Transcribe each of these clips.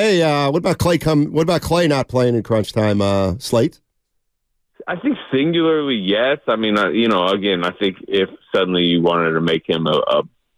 Hey, uh, what about Klay? Come. What about Klay not playing in crunch time? Uh, Slate. I think singularly, yes. I mean, uh, you know, again, I think if suddenly you wanted to make him a,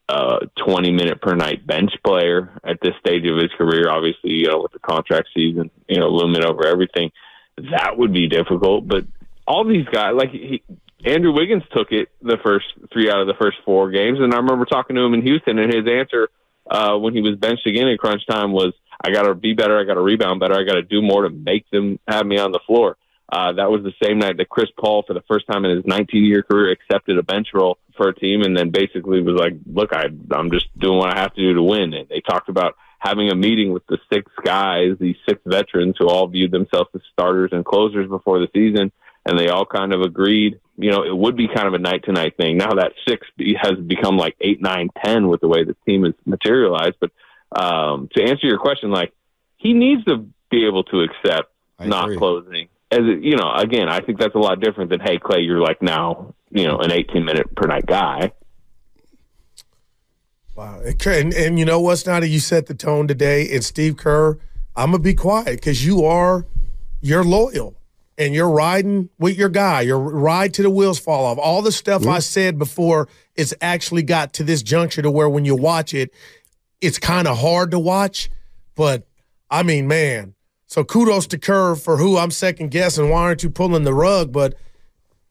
a, a 20 minute per night bench player at this stage of his career, obviously, you know, with the contract season, you know, looming over everything, that would be difficult. But all these guys, like he, Andrew Wiggins, took it the first three out of the first four games, and I remember talking to him in Houston, and his answer uh, when he was benched again in crunch time was I got to be better. I got to rebound better. I got to do more to make them have me on the floor. Uh, that was the same night that Chris Paul, for the first time in his 19 year career, accepted a bench role for a team and then basically was like, look, I, I'm just doing what I have to do to win. And they talked about having a meeting with the six guys, these six veterans who all viewed themselves as starters and closers before the season. And they all kind of agreed, you know, it would be kind of a night to night thing. Now that six has become like eight, nine, ten with the way the team is materialized. But um, to answer your question, like he needs to be able to accept I not agree. closing. As it, you know, again, I think that's a lot different than hey Klay, you're like now you know an 18 minute per night guy. Wow. And, and you know what's not? You set the tone today. And Steve Kerr, I'm gonna be quiet because you are you're loyal and you're riding with your guy. You're ride to the wheels fall off. All the stuff I said before, it's actually got to this juncture to where when you watch it, it's kind of hard to watch. But I mean, man. So kudos to Kerr for who I'm second guessing. Why aren't you pulling the rug? But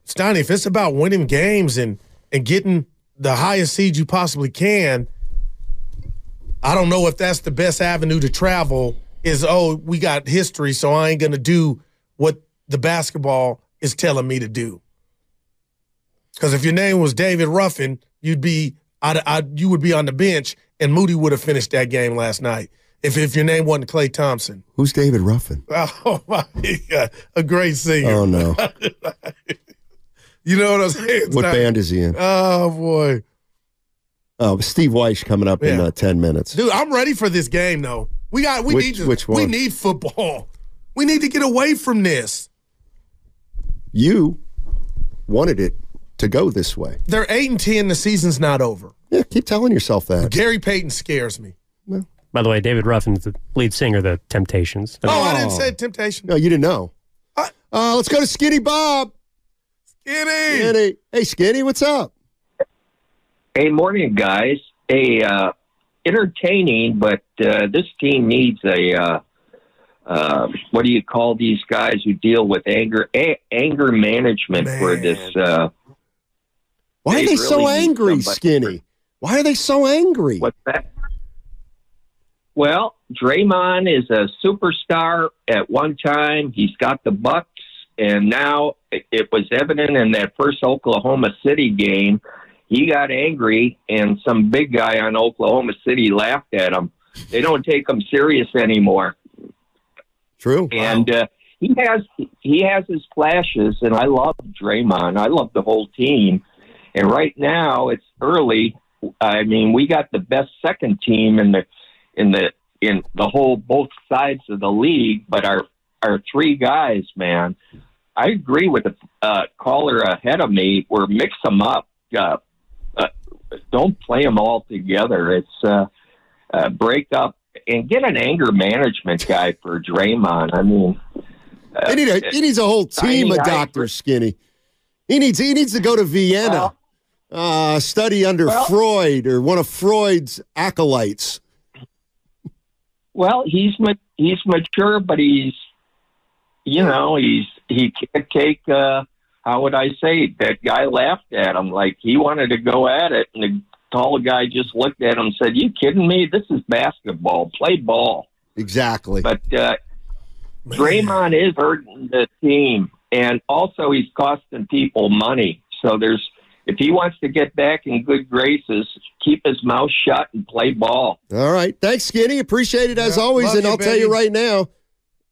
Steiny, if it's about winning games and and getting the highest seed you possibly can, I don't know if that's the best avenue to travel. Is oh, we got history, so I ain't gonna do what the basketball is telling me to do. Because if your name was David Ruffin, you'd be I'd, I'd, you would be on the bench, and Moody would have finished that game last night. If if your name wasn't Klay Thompson, Who's David Ruffin? oh my god, a great singer. Oh no. You know what I'm saying? It's what not- band is he in? Oh boy, Oh, Steve Weish coming up in uh, ten minutes. dude, I'm ready for this game though. We got we Which- need to, which we need football. We need to get away from this. You wanted it to go this way. They're eight and ten. The season's not over. Yeah, keep telling yourself that. Gary Payton scares me. Well, By the way, David Ruffin's the lead singer of the Temptations. Oh, I didn't say temptation. No, you didn't know. I- Uh, let's go to Skinny Bob. Skinny. Skinny. Hey, Skinny, what's up? Hey, morning, guys. Hey, uh, entertaining, but uh, this team needs a uh, uh, what do you call these guys who deal with anger a- anger management for Man. this? Why They are they so really need angry, Skinny? Why are they so angry? what's that? Well, Draymond is a superstar at one time. He's got the Bucks, and now it, it was evident in that first Oklahoma City game. He got angry, and some big guy on Oklahoma City laughed at him. They don't take him serious anymore, True. and uh, he has he has his flashes. And I love Draymond. I love the whole team. And right now, it's early. I mean, we got the best second team in the in the in the whole both sides of the league, but our our three guys, man, I agree with the uh, caller ahead of me. We're mix them up. Uh, uh, don't play them all together. It's uh, uh, break up and get an anger management guy for Draymond. I mean, uh, He, need a, he needs a whole team I- of I- doctors, Skinny. He needs he needs to go to Vienna, uh, study under Well- Freud or one of Freud's acolytes. Well, he's ma- he's mature, but he's you know he's he can't take. Uh, how would I say that guy laughed at him like he wanted to go at it, and the tall guy just looked at him and said, "You kidding me? This is basketball. Play ball." Exactly. But uh, Draymond is hurting the team, and also he's costing people money. So there's if he wants to get back in good graces, keep his mouth shut and play ball. All right. Thanks, Skinny. Appreciate it as Yeah, always. And you, I'll tell you right now,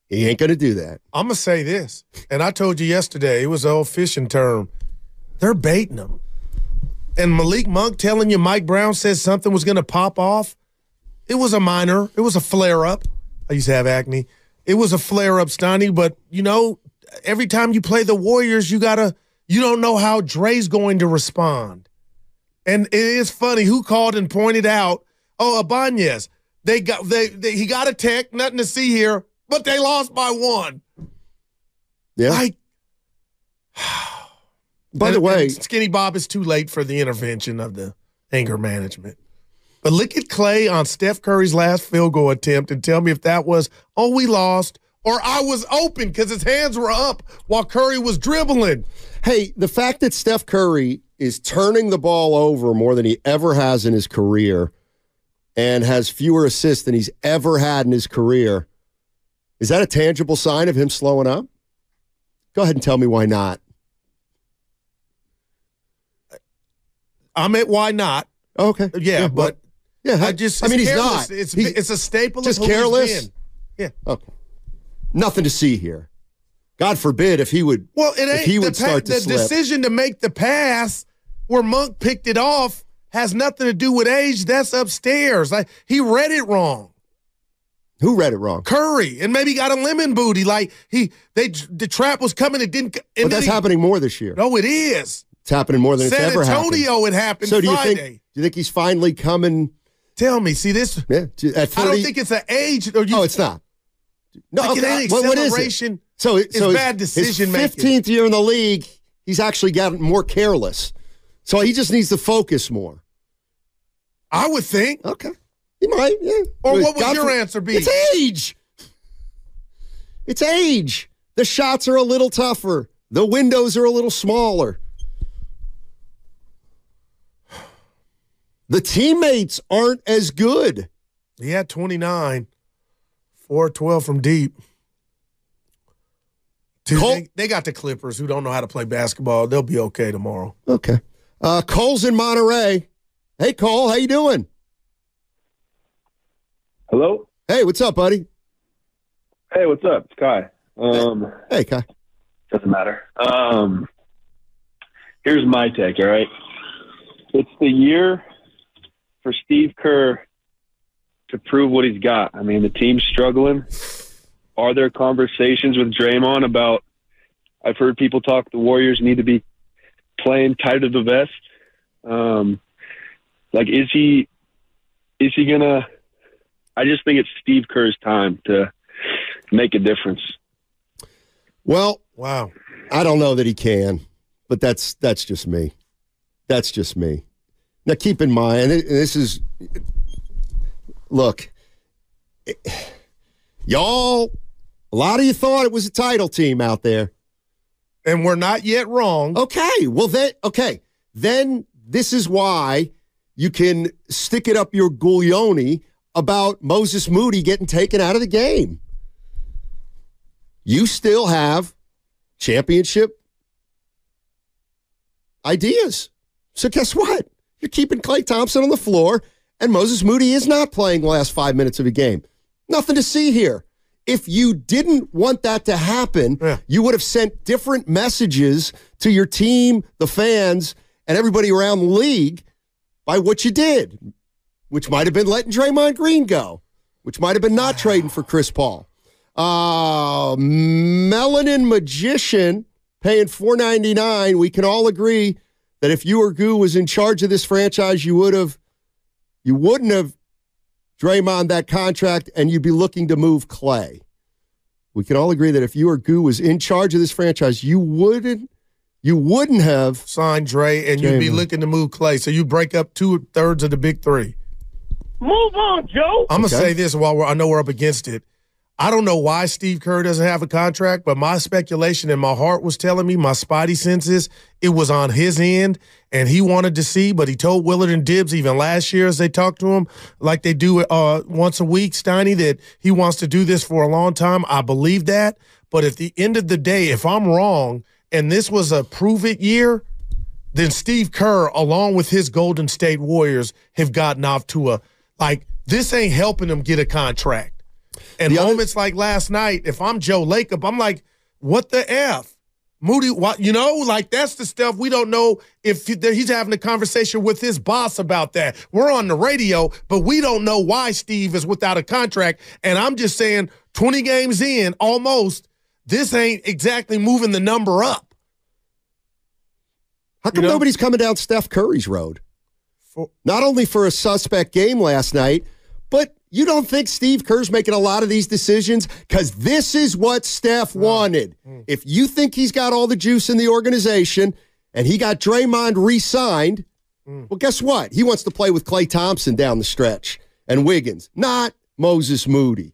he ain't going to do that. I'm gonna say this, and I told you yesterday. It was an old fishing term. They're baiting him. and Malik Monk telling you Mike Brown said something was gonna pop off. It was a minor. It was a flare up. I used to have acne. It was a flare up, Stoney. But you know, every time you play the Warriors, you gotta. You don't know how Dre's going to respond, and it is funny. Who called and pointed out? Oh, Abanez. They got they, they he got a tech. Nothing to see here, but they lost by one. Yeah. Like, By the way, Skinny Bob is too late for the intervention of the anger management. But look at Klay on Steph Curry's last field goal attempt and tell me if that was, oh, we lost, or I was open because his hands were up while Curry was dribbling. Hey, the fact that Steph Curry is turning the ball over more than he ever has in his career and has fewer assists than he's ever had in his career, is that a tangible sign of him slowing up? Go ahead and tell me why not. I'm at why not? Oh, okay. Yeah, but yeah, I just, I mean, he's careless. not. It's, He's it's a staple just of who he's careless. Yeah. Okay. Nothing to see here. God forbid if he would. Well, it ain't he the, would pa- start to the slip. decision to make the pass where Monk picked it off has nothing to do with age. That's upstairs. Like he read it wrong. Who read it wrong? Curry and maybe got a lemon booty. Like he, they the trap was coming. It didn't. But that's he- happening more this year. No, it is. It's happening more than San it's ever happened. Antonio, it happened So do you Friday. think? Do you think he's finally coming? Tell me, see this? Yeah, to- at 30, I don't think it's an age. Or you, Oh, it's not. No, Like, okay, what- what is it? So, it- It's so bad decision-making. His fifteenth year in the league, he's actually gotten more careless. So he just needs to focus more. I would think. Okay, he might. Yeah. Or But what would your for- answer be? It's age. It's age. The shots are a little tougher. The windows are a little smaller. The teammates aren't as good. He had 29, 4 12 from deep. Dude, Col- they, they got the Clippers who don't know how to play basketball. They'll be okay tomorrow. Okay. Uh, Cole's in Monterey. Hey, Cole, how you doing? Hello. Hey, what's up, buddy? Hey, what's up? It's Kai. Um, Hey, Kai. doesn't matter. Um, here's my take. All right, it's the year for Steve Kerr to prove what he's got. I mean, the team's struggling. Are there conversations with Draymond about? I've heard people talk. The Warriors need to be playing tight to the vest. Um, like, is he? Is he gonna? I just think it's Steve Kerr's time to make a difference. Well, Wow. I don't know that he can, but that's that's just me. That's just me. Now, keep in mind, this is look, y'all. A lot of you thought it was a title team out there. And we're not yet wrong. Okay, well then, okay, then this is why you can stick it up your Guglioni about Moses Moody getting taken out of the game. You still have championship ideas. So guess what? You're keeping Klay Thompson on the floor, and Moses Moody is not playing the last five minutes of a game. Nothing to see here. If you didn't want that to happen, Yeah. you would have sent different messages to your team, the fans, and everybody around the league by what you did, which might have been letting Draymond Green go, which might have been not trading for Chris Paul. Uh, Melanin Magician paying four ninety nine. We can all agree that if you or Goo was in charge of this franchise, you would have, you wouldn't have Draymond that contract, and you'd be looking to move Klay. We can all agree that if you or Goo was in charge of this franchise, you wouldn't, you wouldn't have. signed Dre, and you'd be looking to move Klay. So you break up two thirds of the big three. Move on, Joe. I'm gonna say this while we're, I know we're up against it. I don't know why Steve Kerr doesn't have a contract, but my speculation and my heart was telling me, my spotty senses, it was on his end, and he wanted to see. But he told Willard and Dibbs even last year as they talked to him, like they do uh, once a week, Steiny, that he wants to do this for a long time. I believe that, but at the end of the day, if I'm wrong and this was a prove it year, then Steve Kerr, along with his Golden State Warriors, have gotten off to a like this ain't helping them get a contract. And The other- moments like last night, if I'm Joe Lacob, I'm like, what the F? Moody, what you know, like that's the stuff we don't know if he- he's having a conversation with his boss about that. We're on the radio, but we don't know why Steve is without a contract. And I'm just saying, 20 games in, almost, this ain't exactly moving the number up. How come You know? nobody's coming down Steph Curry's road? Not only for a suspect game last night, but you don't think Steve Kerr's making a lot of these decisions? Because this is what Steph mm. wanted. Mm. If you think he's got all the juice in the organization and he got Draymond re signed, mm. well, guess what? He wants to play with Klay Thompson down the stretch and Wiggins, not Moses Moody.